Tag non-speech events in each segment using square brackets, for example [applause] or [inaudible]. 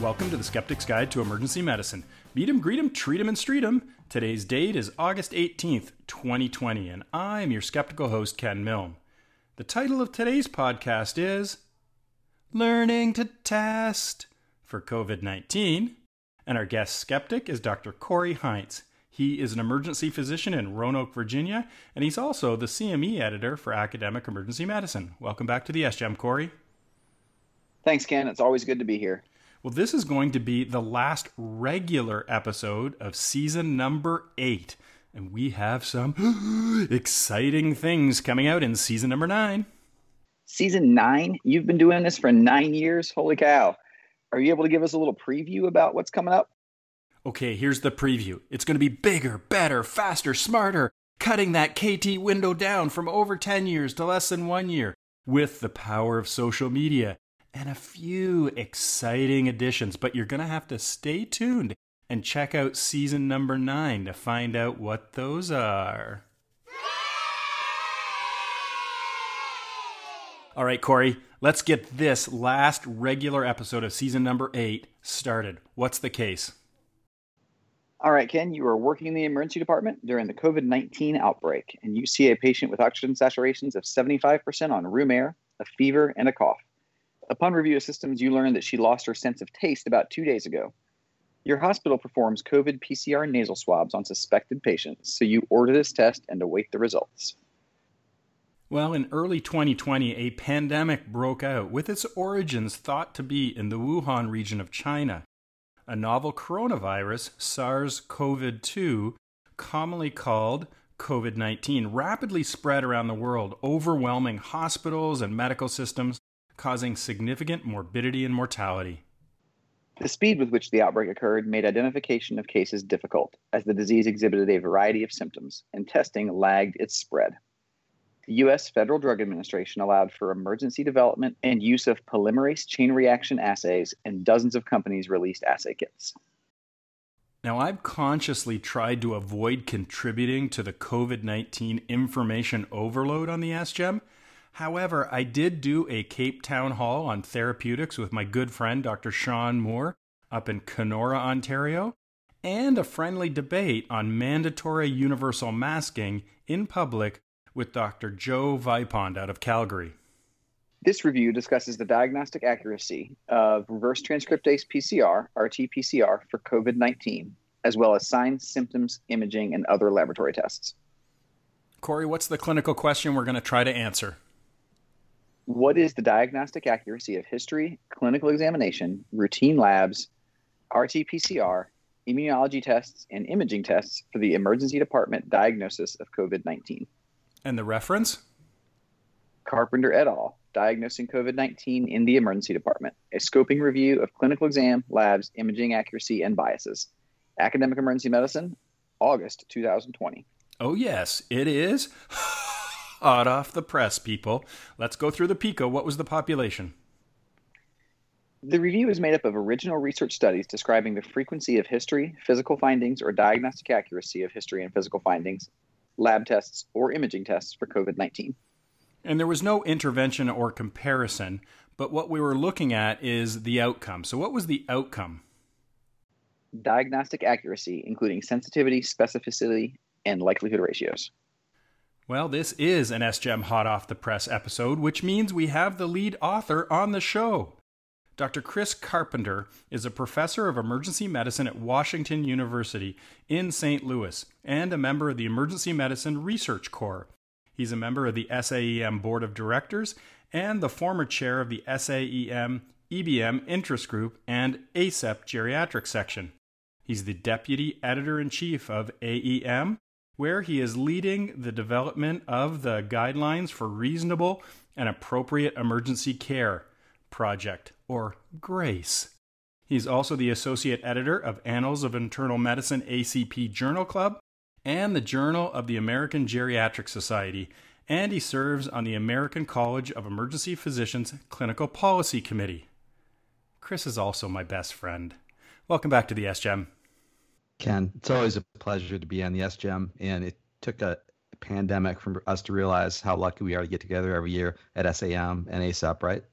Welcome to the Skeptic's Guide to Emergency Medicine. Meet 'em, greet 'em, treat 'em, and street 'em. Today's date is August 18th, 2020, and I'm your skeptical host, Ken Milne. The title of today's podcast is Learning to Test for COVID 19, and our guest skeptic is Dr. Corey Heitz. He is an emergency physician in Roanoke, Virginia, and he's also the CME editor for Academic Emergency Medicine. Welcome back to the SGEM, Corey. Thanks, Ken. It's always good to be here. Well, this is going to be the last regular episode of season number eight, and we have some [gasps] exciting things coming out in season number nine. Season nine? You've been doing this for nine years? Holy cow. Are you able to give us a little preview about what's coming up? Okay, here's the preview. It's going to be bigger, better, faster, smarter, cutting that KT window down from over 10 years to less than one year with the power of social media and a few exciting additions. But you're going to have to stay tuned and check out season number nine to find out what those are. All right, Corey, let's get this last regular episode of season number eight started. What's the case? All right, Ken, you are working in the emergency department during the COVID 19 outbreak, and you see a patient with oxygen saturations of 75% on room air, a fever, and a cough. Upon review of systems, you learn that she lost her sense of taste about two days ago. Your hospital performs COVID PCR nasal swabs on suspected patients, so you order this test and await the results. Well, in early 2020, a pandemic broke out with its origins thought to be in the Wuhan region of China. A novel coronavirus, SARS CoV 2, commonly called COVID 19, rapidly spread around the world, overwhelming hospitals and medical systems causing significant morbidity and mortality. The speed with which the outbreak occurred made identification of cases difficult, as the disease exhibited a variety of symptoms, and testing lagged its spread. The U.S. Federal Drug Administration allowed for emergency development and use of polymerase chain reaction assays, and dozens of companies released assay kits. Now, I've consciously tried to avoid contributing to the COVID 19 information overload on the SGEM However, I did do a CAEP Town Hall on therapeutics with my good friend Dr. Sean Moore up in Kenora, Ontario, and a friendly debate on mandatory universal masking in public with Dr. Joe Vipond out of Calgary. This review discusses the diagnostic accuracy of reverse transcriptase PCR, RT PCR, for COVID 19, as well as signs, symptoms, imaging, and other laboratory tests. Corey, what's the clinical question we're going to try to answer? What is the diagnostic accuracy of history, clinical examination, routine labs, RT PCR, immunology tests, and imaging tests for the emergency department diagnosis of COVID 19? And the reference? Carpenter et al., Diagnosing COVID 19 in the Emergency Department, a scoping review of clinical exam, labs, imaging accuracy, and biases. Academic Emergency Medicine, August 2020. Oh, yes, it is. [laughs] hot off the press, people. Let's go through the PICO. What was the population? The review is made up of original research studies describing the frequency of history, physical findings, or diagnostic accuracy of history and physical findings, lab tests, or imaging tests for COVID 19. And there was no intervention or comparison, but what we were looking at is the outcome. So, what was the outcome? Diagnostic accuracy, including sensitivity, specificity, and likelihood ratios. Well, this is an SGEM hot off the press episode, which means we have the lead author on the show. Dr. Chris Carpenter is a professor of emergency medicine at Washington University in St. Louis and a member of the Emergency Medicine Research Corps. He's a member of the SAEM Board of Directors and the former chair of the SAEM EBM Interest Group and ACEP Geriatric Section. He's the deputy editor in chief of AEM where he is leading the development of the guidelines for reasonable and appropriate emergency care project, or GRACE. He's also the associate editor of Annals of Internal Medicine ACP Journal Club and the Journal of the American Geriatric Society, and he serves on the American College of Emergency Physicians Clinical Policy Committee. Chris is also my best friend. Welcome back to the SGEM. Ken, it's always a pleasure to be on the SGEM, and it took a pandemic for us to realize how lucky we are to get together every year at SAM and ACEP, right?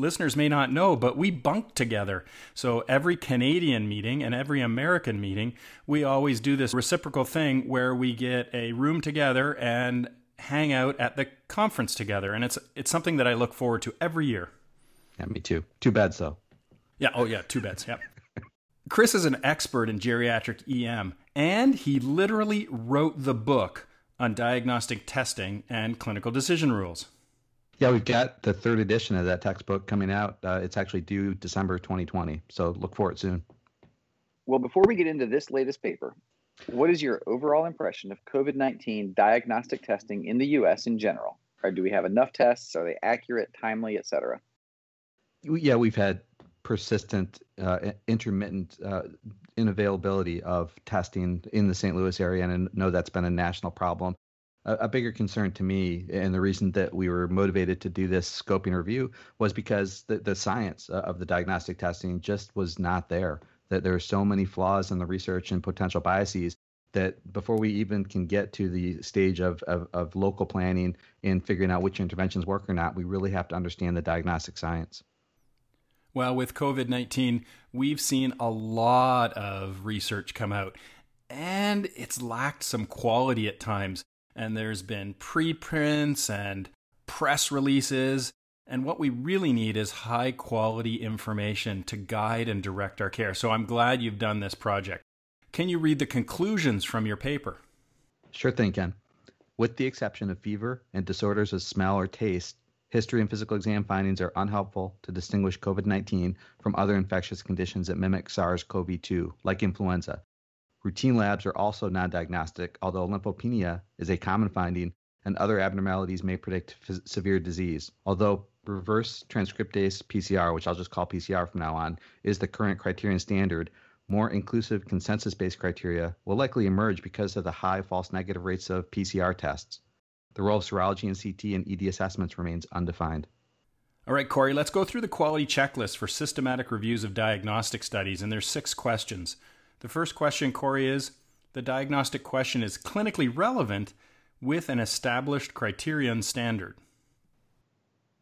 listeners may not know, but we bunk together. So every Canadian meeting and every American meeting, we always do this reciprocal thing where we get a room together and hang out at the conference together. And it's it's something that I look forward to every year. Yeah, me too. Too bad so. Yeah, oh yeah, two beds. Yep. Chris is an expert in geriatric EM, and he literally wrote the book on diagnostic testing and clinical decision rules. Yeah, we've got the third edition of that textbook coming out. Uh, it's actually due December 2020, so look for it soon. Well, before we get into this latest paper, what is your overall impression of COVID 19 diagnostic testing in the US in general? Or do we have enough tests? Are they accurate, timely, et cetera? Yeah, we've had persistent, uh, intermittent uh, inavailability of testing in the St. Louis area, and I know that's been a national problem a, a, bigger concern to me, and the reason that we were motivated to do this scoping review was because the, the science of the diagnostic testing just was not there. That there are so many flaws in the research and potential biases that before we even can get to the stage of, of, of local planning and figuring out which interventions work or not, we really have to understand the diagnostic science. Well, with COVID 19, we've seen a lot of research come out, and it's lacked some quality at times and there's been preprints and press releases. And what we really need is high quality information to guide and direct our care. So I'm glad you've done this project. Can you read the conclusions from your paper? Sure thing, Ken. With the exception of fever and disorders of smell or taste, history and physical exam findings are unhelpful to distinguish COVID 19 from other infectious conditions that mimic SARS CoV 2, like influenza, Routine labs are also non diagnostic, although lymphopenia is a common finding and other abnormalities may predict f- severe disease. Although reverse transcriptase PCR, which I'll just call PCR from now on, is the current criterion standard, more inclusive consensus based criteria will likely emerge because of the high false negative rates of PCR tests. The role of serology and CT and ED assessments remains undefined. All right, Corey, let's go through the quality checklist for systematic reviews of diagnostic studies, and there's six questions. The first question, Corey, is the diagnostic question is clinically relevant with an established criterion standard.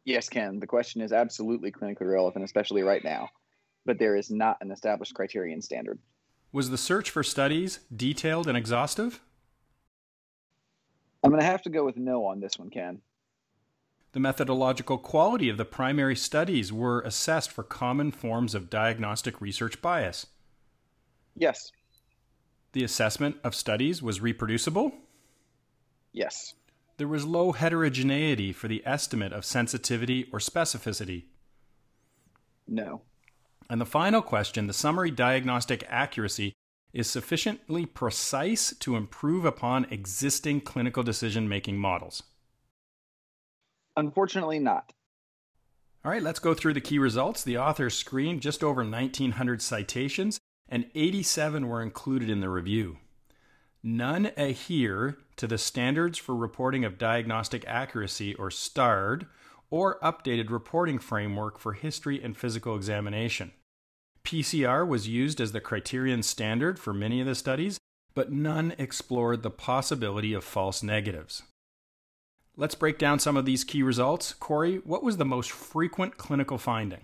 Yes, Ken. The question is absolutely clinically relevant, especially right now, but there is not an established criterion standard. Was the search for studies detailed and exhaustive? I'm going to have to go with no on this one, Ken. The methodological quality of the primary studies were assessed for common forms of diagnostic research bias. Yes. The assessment of studies was reproducible? Yes. There was low heterogeneity for the estimate of sensitivity or specificity? No. And the final question the summary diagnostic accuracy is sufficiently precise to improve upon existing clinical decision making models? Unfortunately, not. All right, let's go through the key results. The authors screened just over 1,900 citations and 87 were included in the review. None adhere to the Standards for Reporting of Diagnostic Accuracy, or STARD, or updated reporting framework for history and physical examination. PCR was used as the criterion standard for many of the studies, but none explored the possibility of false negatives. Let's break down some of these key results. Corey, what was the most frequent clinical finding?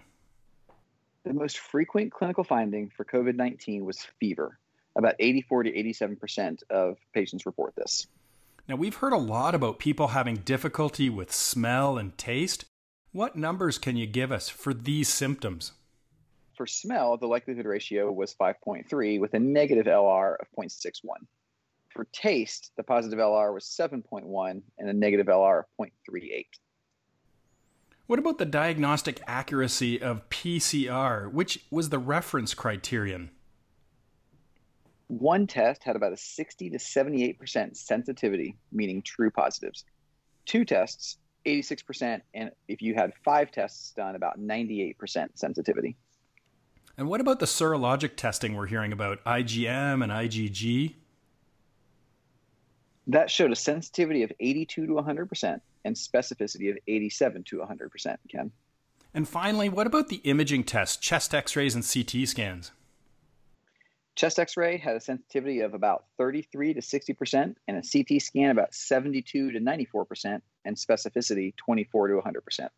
The most frequent clinical finding for COVID 19 was fever. About 84 to 87% of patients report this. Now, we've heard a lot about people having difficulty with smell and taste. What numbers can you give us for these symptoms? For smell, the likelihood ratio was 5.3 with a negative LR of 0.61. For taste, the positive LR was 7.1 and a negative LR of 0.38. What about the diagnostic accuracy of PCR? Which was the reference criterion? One test had about a 60 to 78% sensitivity, meaning true positives. Two tests, 86%, and if you had five tests done, about 98% sensitivity. And what about the serologic testing we're hearing about, IgM and IgG? That showed a sensitivity of 82 to 100% and specificity of 87 to 100%, Ken. And finally, what about the imaging tests, chest x rays and CT scans? Chest x ray had a sensitivity of about 33 to 60%, and a CT scan about 72 to 94%, and specificity 24 to 100%.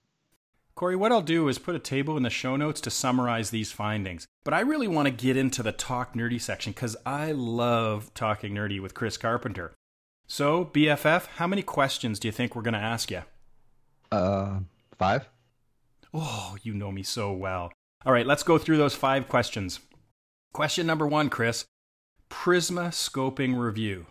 Corey, what I'll do is put a table in the show notes to summarize these findings. But I really want to get into the talk nerdy section because I love talking nerdy with Chris Carpenter. So, BFF, how many questions do you think we're going to ask you? Uh, five. Oh, you know me so well. All right, let's go through those five questions. Question number one, Chris Prisma Scoping Review.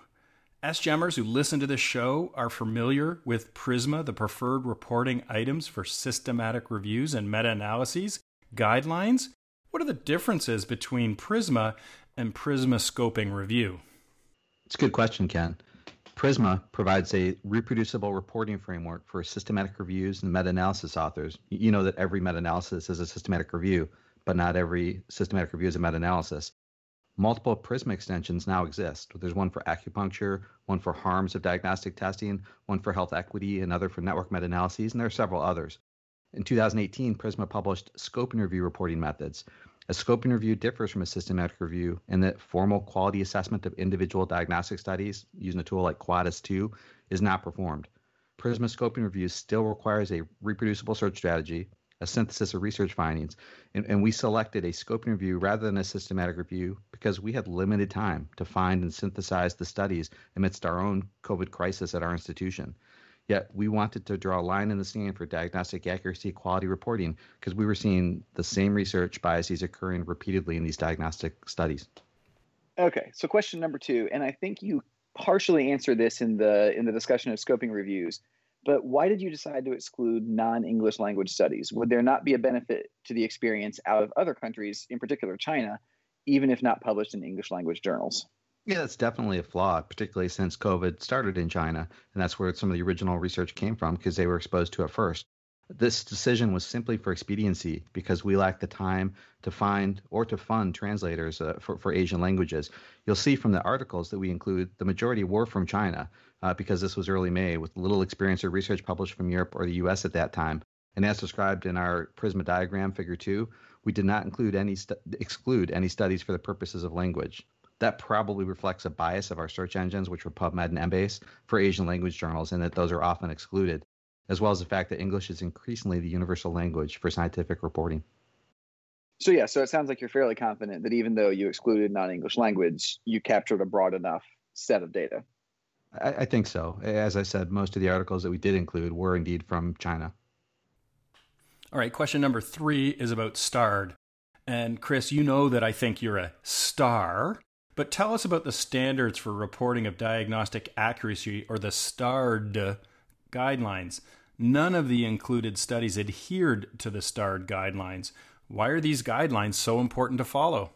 SGEMers who listen to this show are familiar with Prisma, the preferred reporting items for systematic reviews and meta analyses guidelines. What are the differences between Prisma and Prisma Scoping Review? It's a good question, Ken. Prisma provides a reproducible reporting framework for systematic reviews and meta analysis authors. You know that every meta analysis is a systematic review, but not every systematic review is a meta analysis. Multiple Prisma extensions now exist. There's one for acupuncture, one for harms of diagnostic testing, one for health equity, another for network meta analyses, and there are several others. In 2018, Prisma published scoping review reporting methods. A scoping review differs from a systematic review in that formal quality assessment of individual diagnostic studies using a tool like QUADAS 2 is not performed. Prisma scoping review still requires a reproducible search strategy, a synthesis of research findings, and, and we selected a scoping review rather than a systematic review because we had limited time to find and synthesize the studies amidst our own COVID crisis at our institution. Yet we wanted to draw a line in the sand for diagnostic accuracy quality reporting because we were seeing the same research biases occurring repeatedly in these diagnostic studies. Okay, so question number two, and I think you partially answered this in the in the discussion of scoping reviews. But why did you decide to exclude non English language studies? Would there not be a benefit to the experience out of other countries, in particular China, even if not published in English language journals? Yeah, that's definitely a flaw, particularly since COVID started in China. And that's where some of the original research came from because they were exposed to it first. This decision was simply for expediency because we lack the time to find or to fund translators uh, for, for Asian languages. You'll see from the articles that we include, the majority were from China uh, because this was early May with little experience or research published from Europe or the US at that time. And as described in our Prisma diagram, figure two, we did not include any exclude any studies for the purposes of language. That probably reflects a bias of our search engines, which were PubMed and Embase, for Asian language journals, and that those are often excluded as well as the fact that English is increasingly the universal language for scientific reporting. So yeah, so it sounds like you're fairly confident that even though you excluded non-English language, you captured a broad enough set of data. I, I think so. As I said, most of the articles that we did include were indeed from China. All right, question number three is about STARD. And Chris, you know that I think you're a star, but tell us about the standards for reporting of diagnostic accuracy or the STARD guidelines. None of the included studies adhered to the STARD guidelines. Why are these guidelines so important to follow?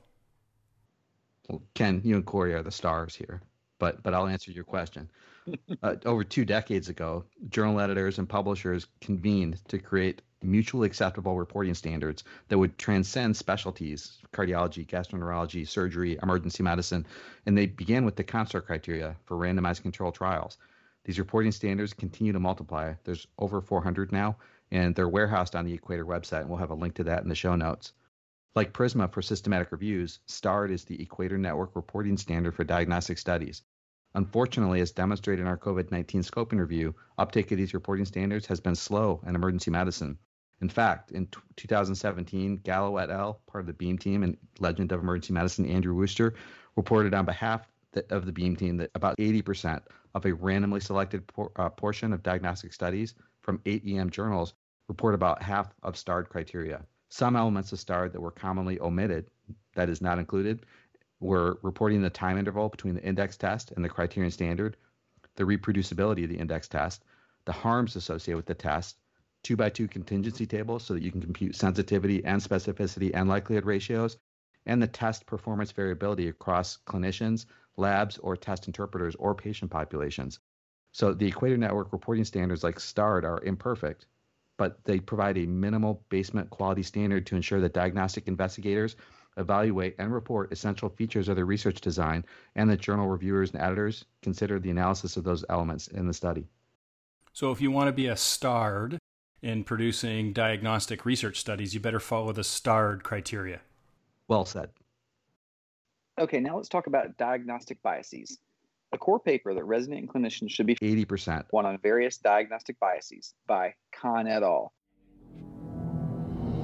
Well, Ken, you and Corey are the stars here, but but I'll answer your question. [laughs] uh, over two decades ago, journal editors and publishers convened to create mutually acceptable reporting standards that would transcend specialties cardiology, gastroenterology, surgery, emergency medicine, and they began with the CONSORT criteria for randomized controlled trials. These reporting standards continue to multiply. There's over 400 now, and they're warehoused on the Equator website, and we'll have a link to that in the show notes. Like Prisma for systematic reviews, STARD is the Equator Network reporting standard for diagnostic studies. Unfortunately, as demonstrated in our COVID 19 scoping review, uptake of these reporting standards has been slow in emergency medicine. In fact, in t- 2017, Gallo et al., part of the BEAM team and legend of emergency medicine, Andrew Worster, reported on behalf of the BEAM team that about 80% of a randomly selected por- uh, portion of diagnostic studies from eight EM journals report about half of STARD criteria. Some elements of STARD that were commonly omitted, that is not included, were reporting the time interval between the index test and the criterion standard, the reproducibility of the index test, the harms associated with the test, two by two contingency tables so that you can compute sensitivity and specificity and likelihood ratios, and the test performance variability across clinicians, labs, or test interpreters or patient populations. So the Equator Network reporting standards like STARD are imperfect, but they provide a minimal basement quality standard to ensure that diagnostic investigators evaluate and report essential features of their research design and that journal reviewers and editors consider the analysis of those elements in the study. So if you want to be a STARD in producing diagnostic research studies, you better follow the STARD criteria. Well said. Okay, now let's talk about diagnostic biases. A core paper that resident clinicians should be 80%. one on various diagnostic biases by Kohn et al.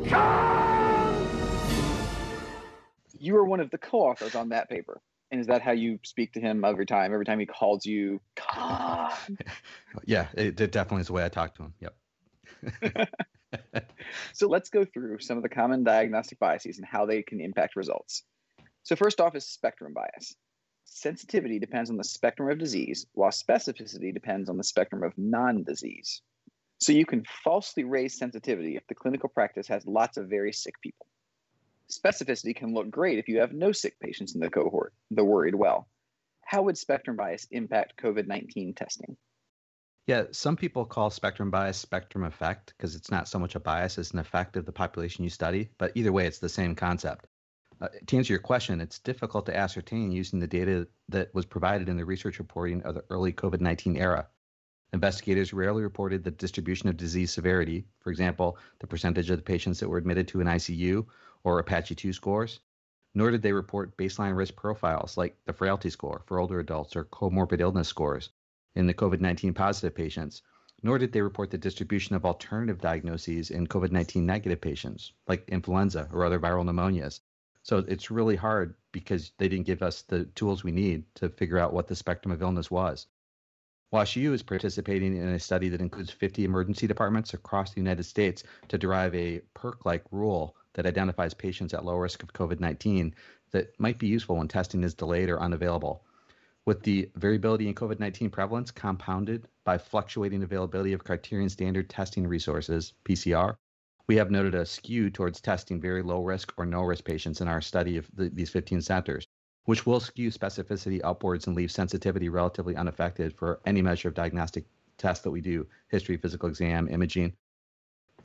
Khan! You are one of the co-authors on that paper. And is that how you speak to him every time? Every time he calls you, Khan? [laughs] yeah, it, it definitely is the way I talk to him. Yep. [laughs] so let's go through some of the common diagnostic biases and how they can impact results. So first off is spectrum bias. Sensitivity depends on the spectrum of disease, while specificity depends on the spectrum of non-disease. So you can falsely raise sensitivity if the clinical practice has lots of very sick people. Specificity can look great if you have no sick patients in the cohort, the worried well. How would spectrum bias impact COVID 19 testing? Yeah, some people call spectrum bias spectrum effect because it's not so much a bias as an effect of the population you study, but either way, it's the same concept. Uh, to answer your question, it's difficult to ascertain using the data that was provided in the research reporting of the early COVID 19 era. Investigators rarely reported the distribution of disease severity, for example, the percentage of the patients that were admitted to an ICU or Apache 2 scores, nor did they report baseline risk profiles like the frailty score for older adults or comorbid illness scores in the COVID 19 positive patients, nor did they report the distribution of alternative diagnoses in COVID 19 negative patients like influenza or other viral pneumonias. So it's really hard because they didn't give us the tools we need to figure out what the spectrum of illness was. WashU is participating in a study that includes 50 emergency departments across the United States to derive a PERC like rule that identifies patients at low risk of COVID 19 that might be useful when testing is delayed or unavailable. With the variability in COVID 19 prevalence compounded by fluctuating availability of criterion standard testing resources, PCR, we have noted a skew towards testing very low risk or no risk patients in our study of the, these 15 centers, which will skew specificity upwards and leave sensitivity relatively unaffected for any measure of diagnostic test that we do history, physical exam, imaging,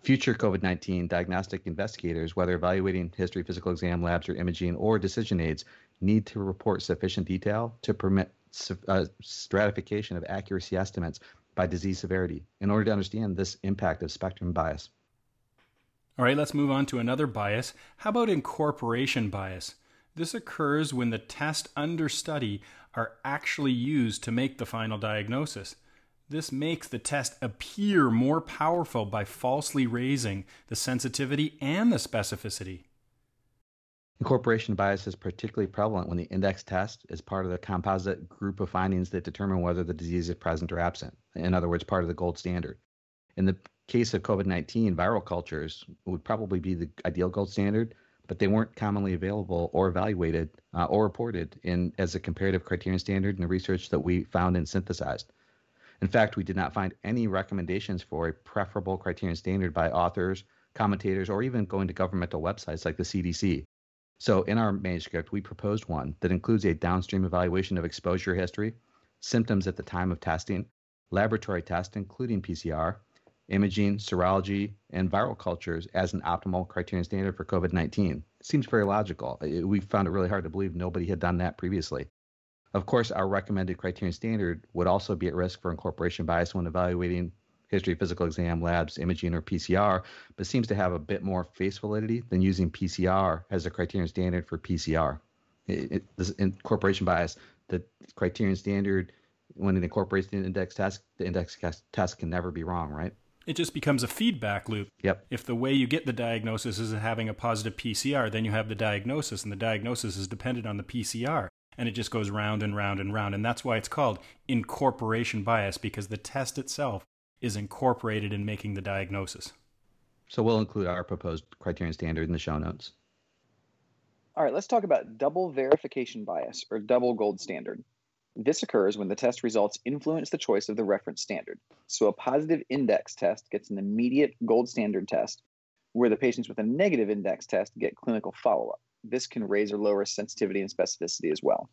Future COVID 19 diagnostic investigators, whether evaluating history, physical exam labs, or imaging or decision aids, need to report sufficient detail to permit uh, stratification of accuracy estimates by disease severity in order to understand this impact of spectrum bias. All right, let's move on to another bias. How about incorporation bias? This occurs when the test under study are actually used to make the final diagnosis. This makes the test appear more powerful by falsely raising the sensitivity and the specificity. Incorporation bias is particularly prevalent when the index test is part of the composite group of findings that determine whether the disease is present or absent. In other words, part of the gold standard. In the case of COVID 19, viral cultures would probably be the ideal gold standard, but they weren't commonly available or evaluated uh, or reported in as a comparative criterion standard in the research that we found and synthesized. In fact, we did not find any recommendations for a preferable criterion standard by authors, commentators, or even going to governmental websites like the CDC. So, in our manuscript, we proposed one that includes a downstream evaluation of exposure history, symptoms at the time of testing, laboratory tests, including PCR, imaging, serology, and viral cultures as an optimal criterion standard for COVID 19. Seems very logical. We found it really hard to believe nobody had done that previously. Of course, our recommended criterion standard would also be at risk for incorporation bias when evaluating history, physical exam, labs, imaging, or PCR, but seems to have a bit more face validity than using PCR as a criterion standard for PCR. It, it, this incorporation bias, the criterion standard, when it incorporates the index test, the index test can never be wrong, right? It just becomes a feedback loop. Yep. If the way you get the diagnosis is having a positive PCR, then you have the diagnosis, and the diagnosis is dependent on the PCR and it just goes round and round and round. And that's why it's called incorporation bias, because the test itself is incorporated in making the diagnosis. So we'll include our proposed criterion standard in the show notes. All right, let's talk about double verification bias or double gold standard. This occurs when the test results influence the choice of the reference standard. So a positive index test gets an immediate gold standard test, where the patients with a negative index test get clinical follow up this can raise or lower sensitivity and specificity as well.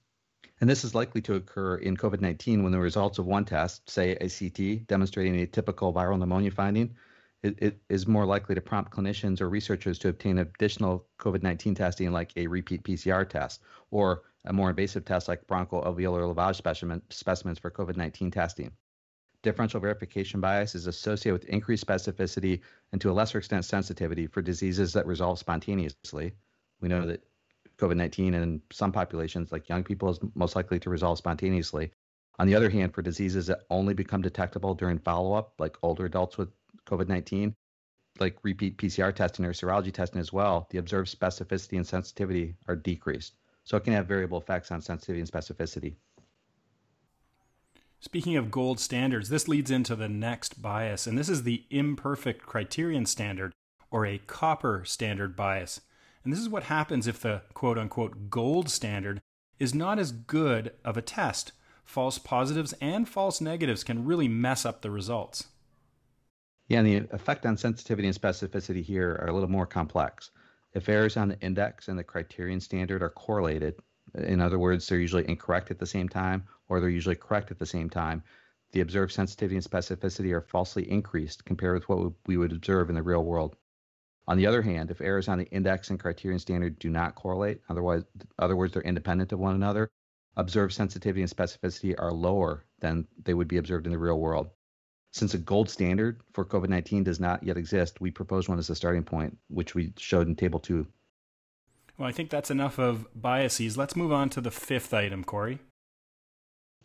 And this is likely to occur in COVID 19 when the results of one test, say a CT, demonstrating a typical viral pneumonia finding, it, it is more likely to prompt clinicians or researchers to obtain additional COVID 19 testing like a repeat PCR test or more invasive test like bronchoalveolar lavage specimen, specimens for COVID 19 testing. Differential verification bias is associated with increased specificity and to a lesser extent sensitivity for diseases that resolve spontaneously, we know that COVID 19 in some populations, like young people, is most likely to resolve spontaneously. On the other hand, for diseases that only become detectable during follow up, like older adults with COVID 19, like repeat PCR testing or serology testing as well, the observed specificity and sensitivity are decreased. So it can have variable effects on sensitivity and specificity. Speaking of gold standards, this leads into the next bias, and this is the imperfect criterion standard, or a copper standard bias. And this is what happens if the quote unquote gold standard is not as good of a test. False positives and false negatives can really mess up the results. Yeah, and the effect on sensitivity and specificity here are a little more complex. If errors on the index and the criterion standard are correlated, in other words, they're usually incorrect at the same time or they're usually correct at the same time, the observed sensitivity and specificity are falsely increased compared with what we would observe in the real world. On the other hand, if errors on the index and criterion standard do not correlate, otherwise, other words, they're independent of one another, observed sensitivity and specificity are lower than they would be observed in the real world. Since a gold standard for COVID 19 does not yet exist, we propose one as a starting point, which we showed in Table 2. Well, I think that's enough of biases. Let's move on to the fifth item, Corey.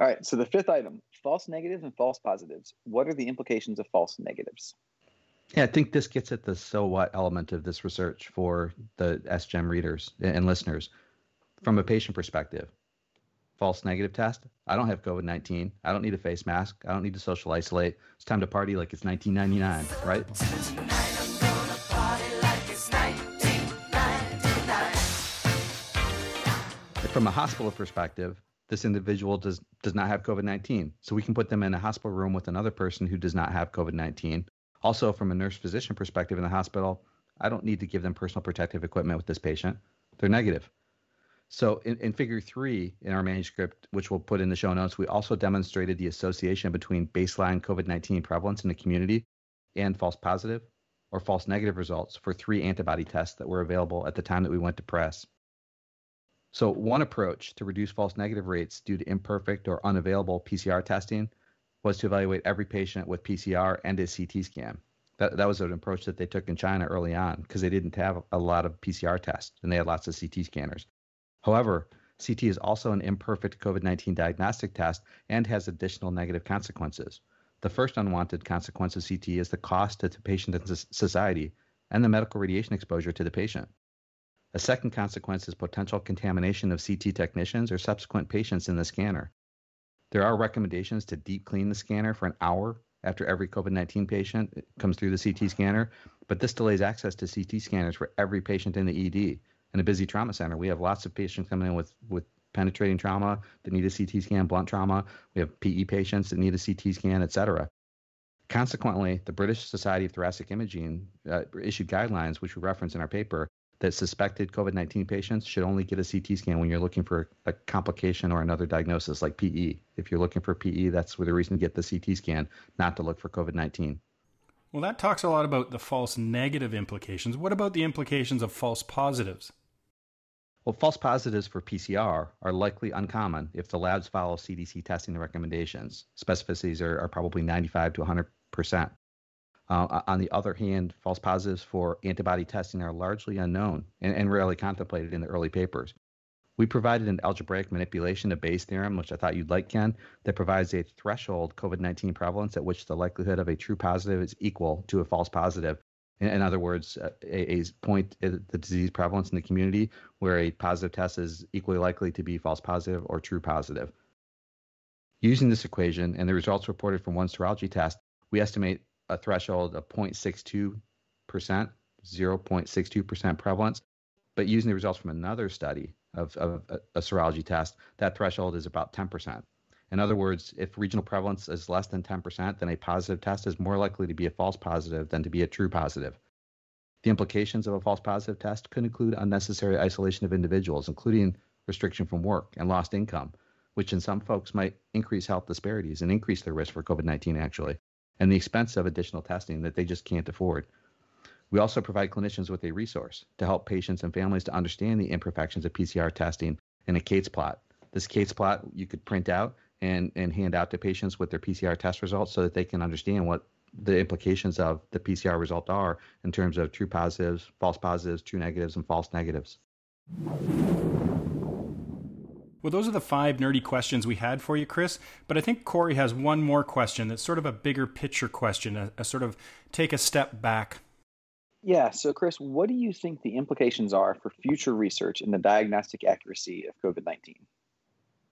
All right, so the fifth item false negatives and false positives. What are the implications of false negatives? Yeah, I think this gets at the so what element of this research for the SGEM readers and listeners. From a patient perspective, false negative test. I don't have COVID 19. I don't need a face mask. I don't need to social isolate. It's time to party like it's 1999, right? From a hospital perspective, this individual does, does not have COVID 19. So we can put them in a hospital room with another person who does not have COVID 19. Also, from a nurse physician perspective in the hospital, I don't need to give them personal protective equipment with this patient. They're negative. So in, in figure three in our manuscript, which we'll put in the show notes, we also demonstrated the association between baseline COVID-19 prevalence in the community and false positive or false negative results for three antibody tests that were available at the time that we went to press. So one approach to reduce false negative rates due to imperfect or unavailable PCR testing was to evaluate every patient with PCR and a CT scan. That, that was an approach that they took in China early on because they didn't have a lot of PCR tests and they had lots of CT scanners. However, CT is also an imperfect COVID 19 diagnostic test and has additional negative consequences. The first unwanted consequence of CT is the cost to the patient and society and the medical radiation exposure to the patient. A second consequence is potential contamination of CT technicians or subsequent patients in the scanner. There are recommendations to deep clean the scanner for an hour after every COVID 19 patient comes through the CT scanner, but this delays access to CT scanners for every patient in the ED in a busy trauma center. We have lots of patients coming in with with penetrating trauma that need a CT scan, blunt trauma. We have PE patients that need a CT scan, et cetera. Consequently, the British Society of Thoracic Imaging uh, issued guidelines, which we reference in our paper, that suspected COVID 19 patients should only get a CT scan when you're looking for a complication or another diagnosis like PE. If you're looking for PE, that's the reason to get the CT scan, not to look for COVID 19. Well, that talks a lot about the false negative implications. What about the implications of false positives? Well, false positives for PCR are likely uncommon if the labs follow CDC testing recommendations. Specificities are, are probably 95 to 100%. Uh, on the other hand, false positives for antibody testing are largely unknown and, and, rarely contemplated in the early papers. We provided an algebraic manipulation of Bayes' theorem, which I thought you'd like, Ken, that provides a threshold COVID 19 prevalence at which the likelihood of a true positive is equal to a false positive in, other words, uh, a, a point the disease prevalence in the community where a positive test is equally likely to be false positive or true positive. Using this equation and the results reported from one serology test, we estimate a threshold of 0.62%, 0.62% prevalence. But using the results from another study of, of a, a serology test, that threshold is about 10%. In other words, if regional prevalence is less than 10%, then a positive test is more likely to be a false positive than to be a true positive. The implications of a false positive test could include unnecessary isolation of individuals, including restriction from work and lost income, which in some folks might increase health disparities and increase their risk for COVID 19, actually, and the expense of additional testing that they just can't afford. We also provide clinicians with a resource to help patients and families to understand the imperfections of PCR testing in a Cates plot. This Cates plot you could print out and, and hand out to patients with their PCR test results so that they can understand what the implications of the PCR result are in terms of true positives, false positives, true negatives, and false negatives. Well, those are the five nerdy questions we had for you, Chris. But I think Corey has one more question that's sort of a bigger picture question, a, a sort of take a step back Yeah. So, Chris, what do you think the implications are for future research in the diagnostic accuracy of COVID 19?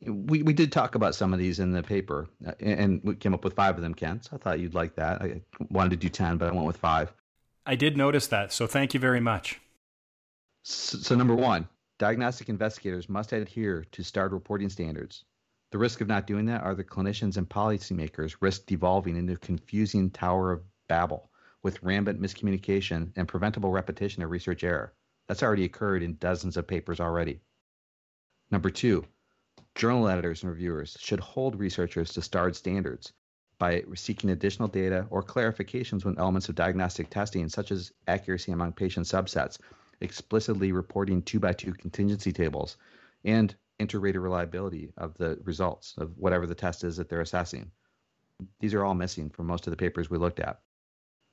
We, we did talk about some of these in the paper, uh, and we came up with five of them, Ken. So I thought you'd like that. I wanted to do 10, but I went with five. I did notice that, so thank you very much. So, so number one, diagnostic investigators must adhere to STARD reporting standards. The risk of not doing that are the clinicians and policymakers risk devolving into a confusing tower of Babel with rampant miscommunication and preventable repetition of research error. That's already occurred in dozens of papers already. Number two, journal editors and reviewers should hold researchers to STARD standards by seeking additional data or clarifications when elements of diagnostic testing, such as accuracy among patient subsets, explicitly reporting two by two contingency tables, and inter-rater reliability of the results of whatever the test is that they're assessing. These are all missing from most of the papers we looked at.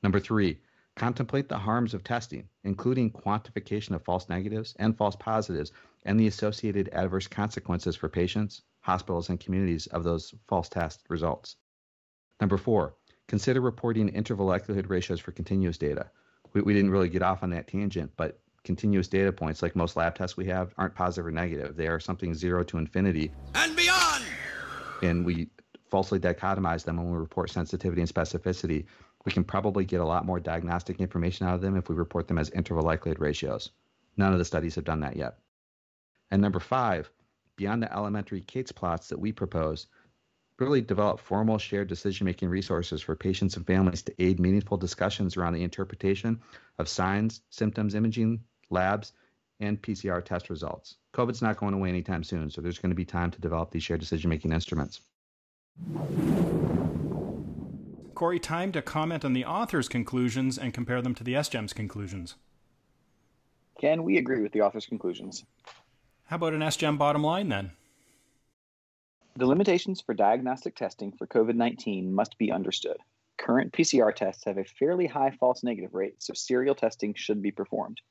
Number three, contemplate the harms of testing, including quantification of false negatives and false positives and the associated adverse consequences for patients, hospitals, and communities of those false test results. Number four, consider reporting interval likelihood ratios for continuous data. We, we didn't really get off on that tangent, but continuous data points, like most lab tests we have, aren't positive or negative. They are something zero to infinity and beyond. And we falsely dichotomize them when we report sensitivity and specificity. We can probably get a lot more diagnostic information out of them if we report them as interval likelihood ratios. None of the studies have done that yet. And number five, beyond the elementary Cates plots that we propose, really develop formal shared decision making resources for patients and families to aid meaningful discussions around the interpretation of signs, symptoms, imaging, labs, and PCR test results. COVID's not going away anytime soon, so there's going to be time to develop these shared decision making instruments. Corey, time to comment on the author's conclusions and compare them to the SGEM's conclusions. Can we agree with the author's conclusions? How about an SGEM bottom line then? The limitations for diagnostic testing for COVID 19 must be understood. Current PCR tests have a fairly high false negative rate, so serial testing should be performed.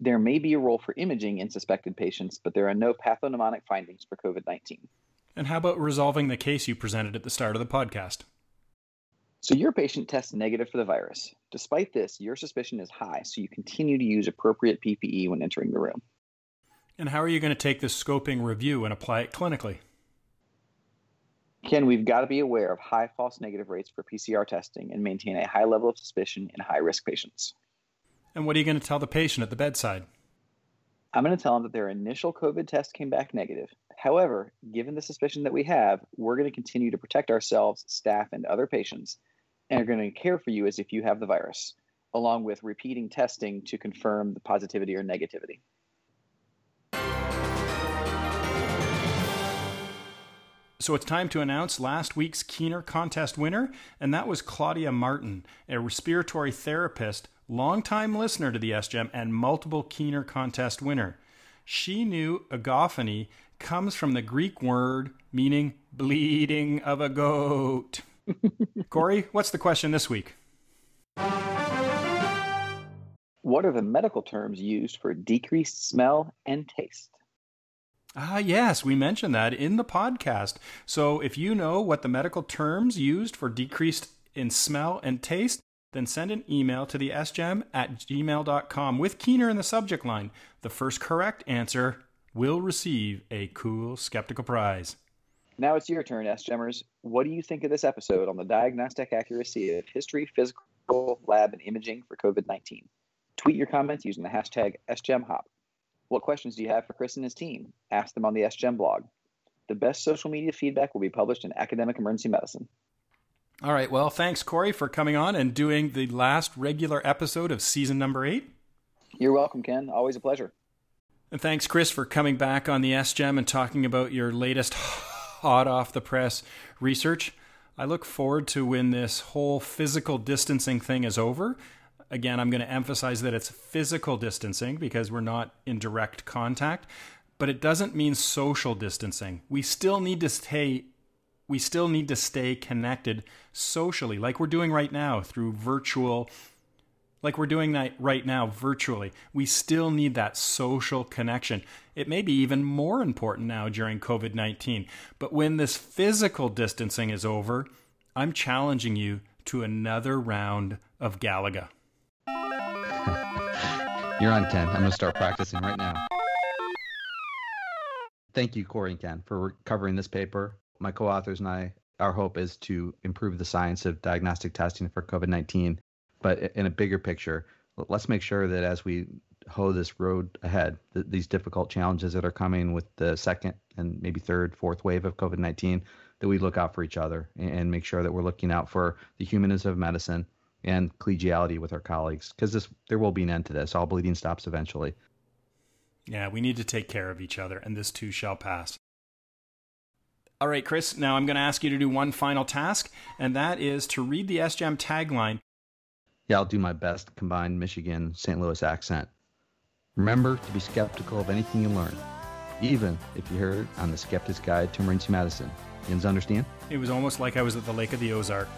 There may be a role for imaging in suspected patients, but there are no pathognomonic findings for COVID 19. And how about resolving the case you presented at the start of the podcast? So, your patient tests negative for the virus. Despite this, your suspicion is high, so you continue to use appropriate PPE when entering the room. And how are you going to take this scoping review and apply it clinically? Ken, we've got to be aware of high false negative rates for PCR testing and maintain a high level of suspicion in high risk patients. And what are you going to tell the patient at the bedside? I'm going to tell them that their initial COVID test came back negative. However, given the suspicion that we have, we're going to continue to protect ourselves, staff, and other patients, and are going to care for you as if you have the virus, along with repeating testing to confirm the positivity or negativity. So it's time to announce last week's Keener contest winner, and that was Claudia Martin, a respiratory therapist, longtime listener to the SGEM, and multiple Keener contest winner. She knew agophony comes from the Greek word meaning bleeding of a goat. [laughs] Corey, what's the question this week? What are the medical terms used for decreased smell and taste? Ah, yes, we mentioned that in the podcast. So if you know what the medical terms used for decreased in smell and taste, then send an email to the sgem at gmail.com with Keener in the subject line. The first correct answer will receive a cool skeptical prize. Now it's your turn, SGEMers. What do you think of this episode on the diagnostic accuracy of history, physical, lab, and imaging for COVID 19? Tweet your comments using the hashtag SGEMHop. What questions do you have for Chris and his team? Ask them on the SGEM blog. The best social media feedback will be published in Academic Emergency Medicine. All right. Well, thanks, Corey, for coming on and doing the last regular episode of season number eight. You're welcome, Ken. Always a pleasure. And thanks, Chris, for coming back on the SGEM and talking about your latest hot off the press research. I look forward to when this whole physical distancing thing is over Again, I'm going to emphasize that it's physical distancing because we're not in direct contact, but it doesn't mean social distancing. We still need to stay we still need to stay connected socially like we're doing right now through virtual like we're doing that right now virtually. We still need that social connection. It may be even more important now during COVID 19. But when this physical distancing is over, I'm challenging you to another round of Galaga. You're on, Ken. I'm going to start practicing right now. Thank you, Corey and Ken, for covering this paper. My co authors and I, our hope is to improve the science of diagnostic testing for COVID 19. But in a bigger picture, let's make sure that as we hoe this road ahead, th- these difficult challenges that are coming with the second and maybe third, fourth wave of COVID 19, that we look out for each other and make sure that we're looking out for the humanism of medicine and collegiality with our colleagues because this there will be an end to this. All bleeding stops eventually. Yeah, we need to take care of each other, and this too shall pass. All right, Chris, now I'm going to ask you to do one final task, and that is to read the SGEM tagline. Yeah, I'll do my best combined Michigan St. Louis accent. Remember to be skeptical of anything you learn, even if you heard it on the Skeptic's Guide to Emergency Medicine. You understand? It was almost like I was at the Lake of the Ozark.